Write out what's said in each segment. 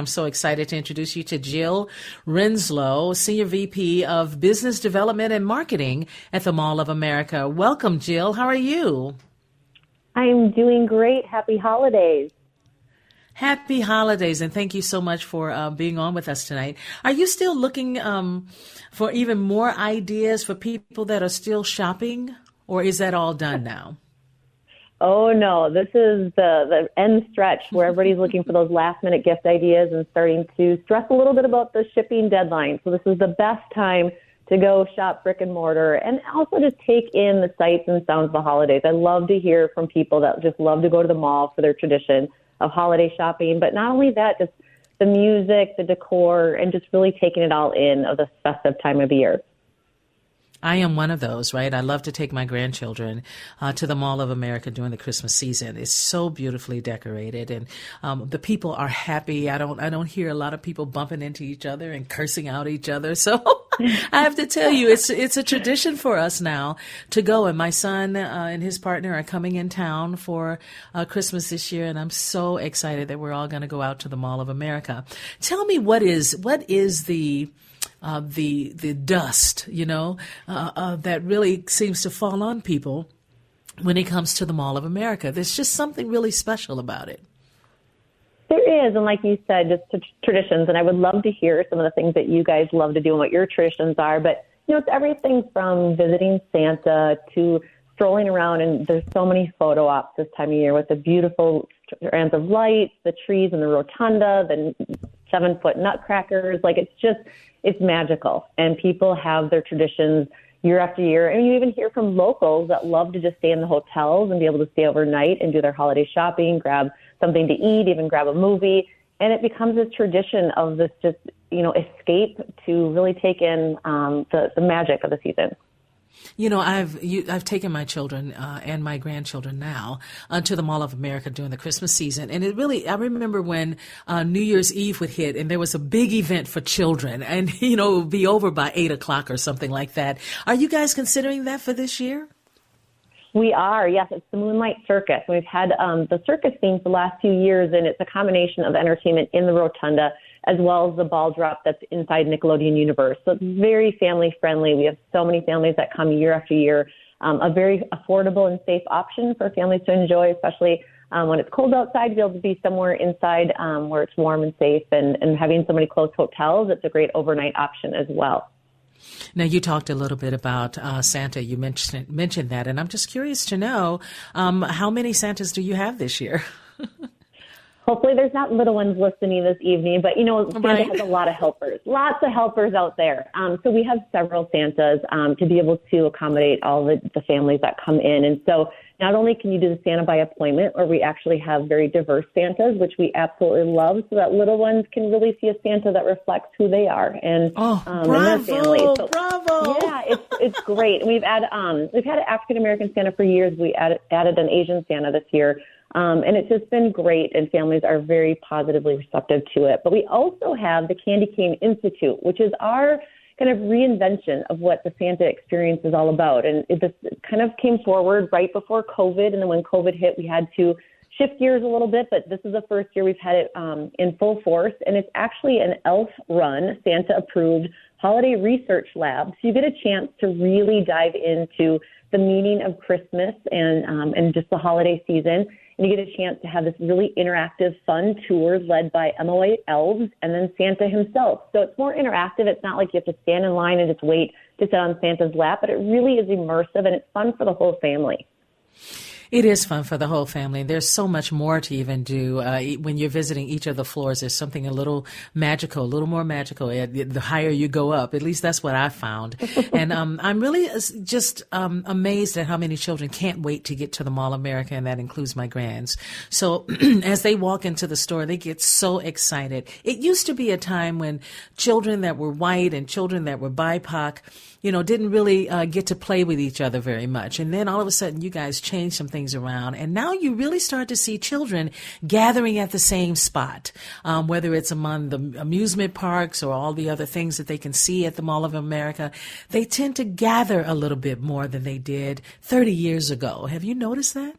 I'm so excited to introduce you to Jill Renslow, Senior VP of Business Development and Marketing at the Mall of America. Welcome, Jill. How are you? I'm doing great. Happy holidays. Happy holidays, and thank you so much for uh, being on with us tonight. Are you still looking um, for even more ideas for people that are still shopping, or is that all done now? Oh no, this is the the end stretch where everybody's looking for those last minute gift ideas and starting to stress a little bit about the shipping deadline. So this is the best time to go shop brick and mortar and also just take in the sights and sounds of the holidays. I love to hear from people that just love to go to the mall for their tradition of holiday shopping, but not only that, just the music, the decor, and just really taking it all in of the festive time of the year. I am one of those, right? I love to take my grandchildren uh, to the Mall of America during the Christmas season. It's so beautifully decorated, and um, the people are happy. I don't, I don't hear a lot of people bumping into each other and cursing out each other. So I have to tell you, it's it's a tradition for us now to go. And my son uh, and his partner are coming in town for uh, Christmas this year, and I'm so excited that we're all going to go out to the Mall of America. Tell me what is what is the uh, the the dust, you know, uh, uh, that really seems to fall on people when it comes to the Mall of America. There's just something really special about it. There is, and like you said, just traditions. And I would love to hear some of the things that you guys love to do and what your traditions are. But you know, it's everything from visiting Santa to strolling around, and there's so many photo ops this time of year with the beautiful strands of lights, the trees and the rotunda, the seven foot nutcrackers. Like it's just it's magical. And people have their traditions year after year. And you even hear from locals that love to just stay in the hotels and be able to stay overnight and do their holiday shopping, grab something to eat, even grab a movie. And it becomes this tradition of this just, you know, escape to really take in um, the, the magic of the season. You know, I've you, I've taken my children uh, and my grandchildren now uh, to the Mall of America during the Christmas season, and it really I remember when uh, New Year's Eve would hit, and there was a big event for children, and you know, it would be over by eight o'clock or something like that. Are you guys considering that for this year? We are, yes. It's the Moonlight Circus. We've had um, the circus theme for the last few years, and it's a combination of entertainment in the rotunda as well as the ball drop that's inside Nickelodeon Universe. So it's very family friendly. We have so many families that come year after year. Um, a very affordable and safe option for families to enjoy, especially um, when it's cold outside, be able to be somewhere inside um, where it's warm and safe. And, and having so many close hotels, it's a great overnight option as well. Now, you talked a little bit about uh, Santa. You mentioned mentioned that, and I'm just curious to know um, how many Santas do you have this year? Hopefully, there's not little ones listening this evening, but you know, Santa right. has a lot of helpers, lots of helpers out there. Um, so we have several Santas um, to be able to accommodate all the, the families that come in. And so not only can you do the Santa by appointment, or we actually have very diverse Santas, which we absolutely love, so that little ones can really see a Santa that reflects who they are and, oh, um, bravo, and their family. So, bravo! Yeah, it's it's great. we've had um, we've had an African American Santa for years. We added, added an Asian Santa this year. Um, and it's just been great, and families are very positively receptive to it. But we also have the Candy Cane Institute, which is our kind of reinvention of what the Santa experience is all about. And it just kind of came forward right before COVID, and then when COVID hit, we had to shift gears a little bit. But this is the first year we've had it um, in full force, and it's actually an ELF-run, Santa-approved holiday research lab. So you get a chance to really dive into the meaning of Christmas and um, and just the holiday season and you get a chance to have this really interactive, fun tour led by MOA elves and then Santa himself. So it's more interactive. It's not like you have to stand in line and just wait to sit on Santa's lap, but it really is immersive and it's fun for the whole family. It is fun for the whole family. There's so much more to even do uh, when you're visiting each of the floors. There's something a little magical, a little more magical. The higher you go up, at least that's what I found. and um, I'm really just um, amazed at how many children can't wait to get to the Mall of America, and that includes my grands. So as they walk into the store, they get so excited. It used to be a time when children that were white and children that were BIPOC you know, didn't really uh, get to play with each other very much. And then all of a sudden, you guys changed some things around, and now you really start to see children gathering at the same spot, um, whether it's among the amusement parks or all the other things that they can see at the Mall of America. They tend to gather a little bit more than they did 30 years ago. Have you noticed that?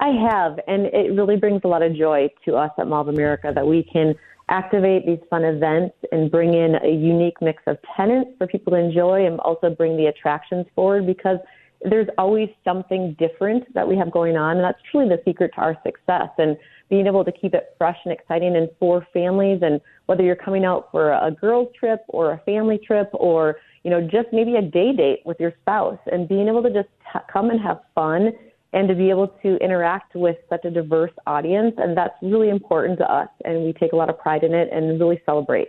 I have, and it really brings a lot of joy to us at Mall of America that we can activate these fun events and bring in a unique mix of tenants for people to enjoy and also bring the attractions forward because there's always something different that we have going on. And that's truly the secret to our success and being able to keep it fresh and exciting and for families. And whether you're coming out for a girls trip or a family trip or, you know, just maybe a day date with your spouse and being able to just t- come and have fun and to be able to interact with such a diverse audience. And that's really important to us. And we take a lot of pride in it and really celebrate.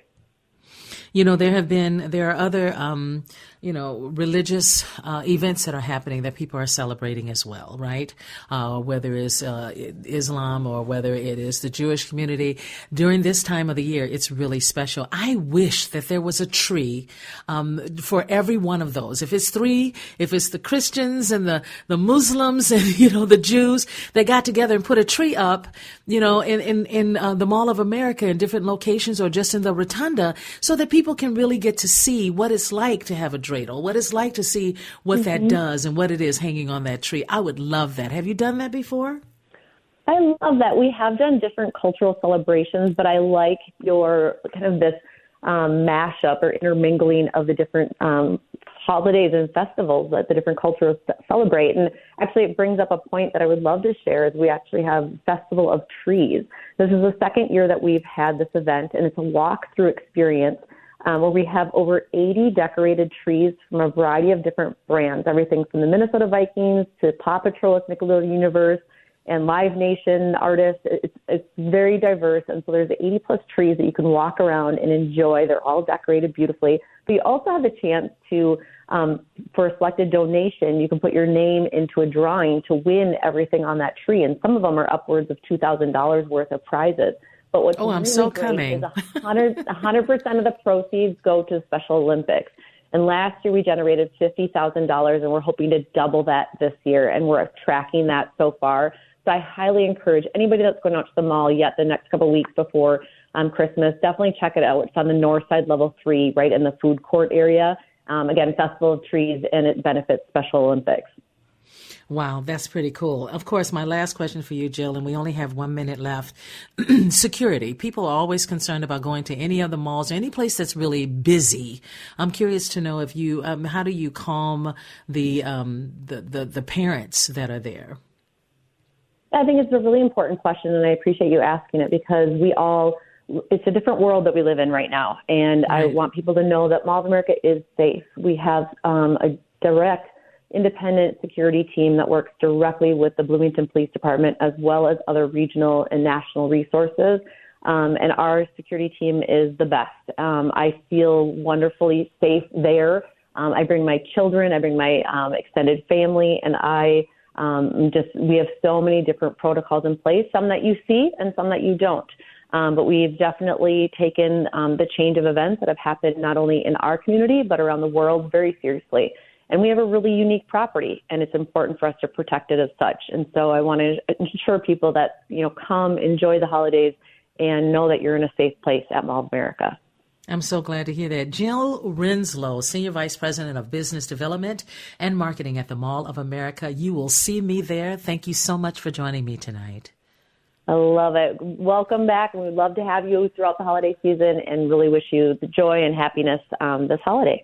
You know, there have been, there are other, um, you know, religious uh, events that are happening that people are celebrating as well, right? Uh, whether it's uh, Islam or whether it is the Jewish community. During this time of the year, it's really special. I wish that there was a tree um, for every one of those. If it's three, if it's the Christians and the, the Muslims and, you know, the Jews, they got together and put a tree up, you know, in, in, in uh, the Mall of America in different locations or just in the rotunda so that people can really get to see what it's like to have a dreidel, what it's like to see what mm-hmm. that does and what it is hanging on that tree. I would love that. Have you done that before? I love that. We have done different cultural celebrations, but I like your kind of this um, mashup or intermingling of the different um, holidays and festivals that the different cultures celebrate. And actually, it brings up a point that I would love to share. Is we actually have Festival of Trees. This is the second year that we've had this event, and it's a walk-through experience um, where we have over 80 decorated trees from a variety of different brands, everything from the Minnesota Vikings to Paw Patrol with Nickelodeon Universe and Live Nation artists. It's, it's very diverse, and so there's 80 plus trees that you can walk around and enjoy. They're all decorated beautifully. But you also have the chance to, um, for a selected donation, you can put your name into a drawing to win everything on that tree, and some of them are upwards of $2,000 worth of prizes. But what's oh, I'm really so great coming. is 100 percent of the proceeds go to the Special Olympics. And last year we generated fifty thousand dollars, and we're hoping to double that this year. And we're tracking that so far. So I highly encourage anybody that's going out to the mall yet the next couple of weeks before um, Christmas, definitely check it out. It's on the north side, level three, right in the food court area. Um, again, Festival of Trees, and it benefits Special Olympics. Wow, that's pretty cool. Of course, my last question for you, Jill, and we only have one minute left. Security. People are always concerned about going to any of the malls or any place that's really busy. I'm curious to know if you, um, how do you calm the, um, the, the, the parents that are there? I think it's a really important question, and I appreciate you asking it because we all, it's a different world that we live in right now. And right. I want people to know that Mall of America is safe. We have um, a direct independent security team that works directly with the Bloomington Police Department as well as other regional and national resources. Um, and our security team is the best. Um, I feel wonderfully safe there. Um, I bring my children, I bring my um, extended family, and I um, just, we have so many different protocols in place, some that you see and some that you don't. Um, but we've definitely taken the change of events that have happened not only in our community, but around the world very seriously. And we have a really unique property, and it's important for us to protect it as such. And so I want to ensure people that, you know, come, enjoy the holidays, and know that you're in a safe place at Mall of America. I'm so glad to hear that. Jill Renslow, Senior Vice President of Business Development and Marketing at the Mall of America. You will see me there. Thank you so much for joining me tonight. I love it. Welcome back. And we'd love to have you throughout the holiday season and really wish you the joy and happiness um, this holiday.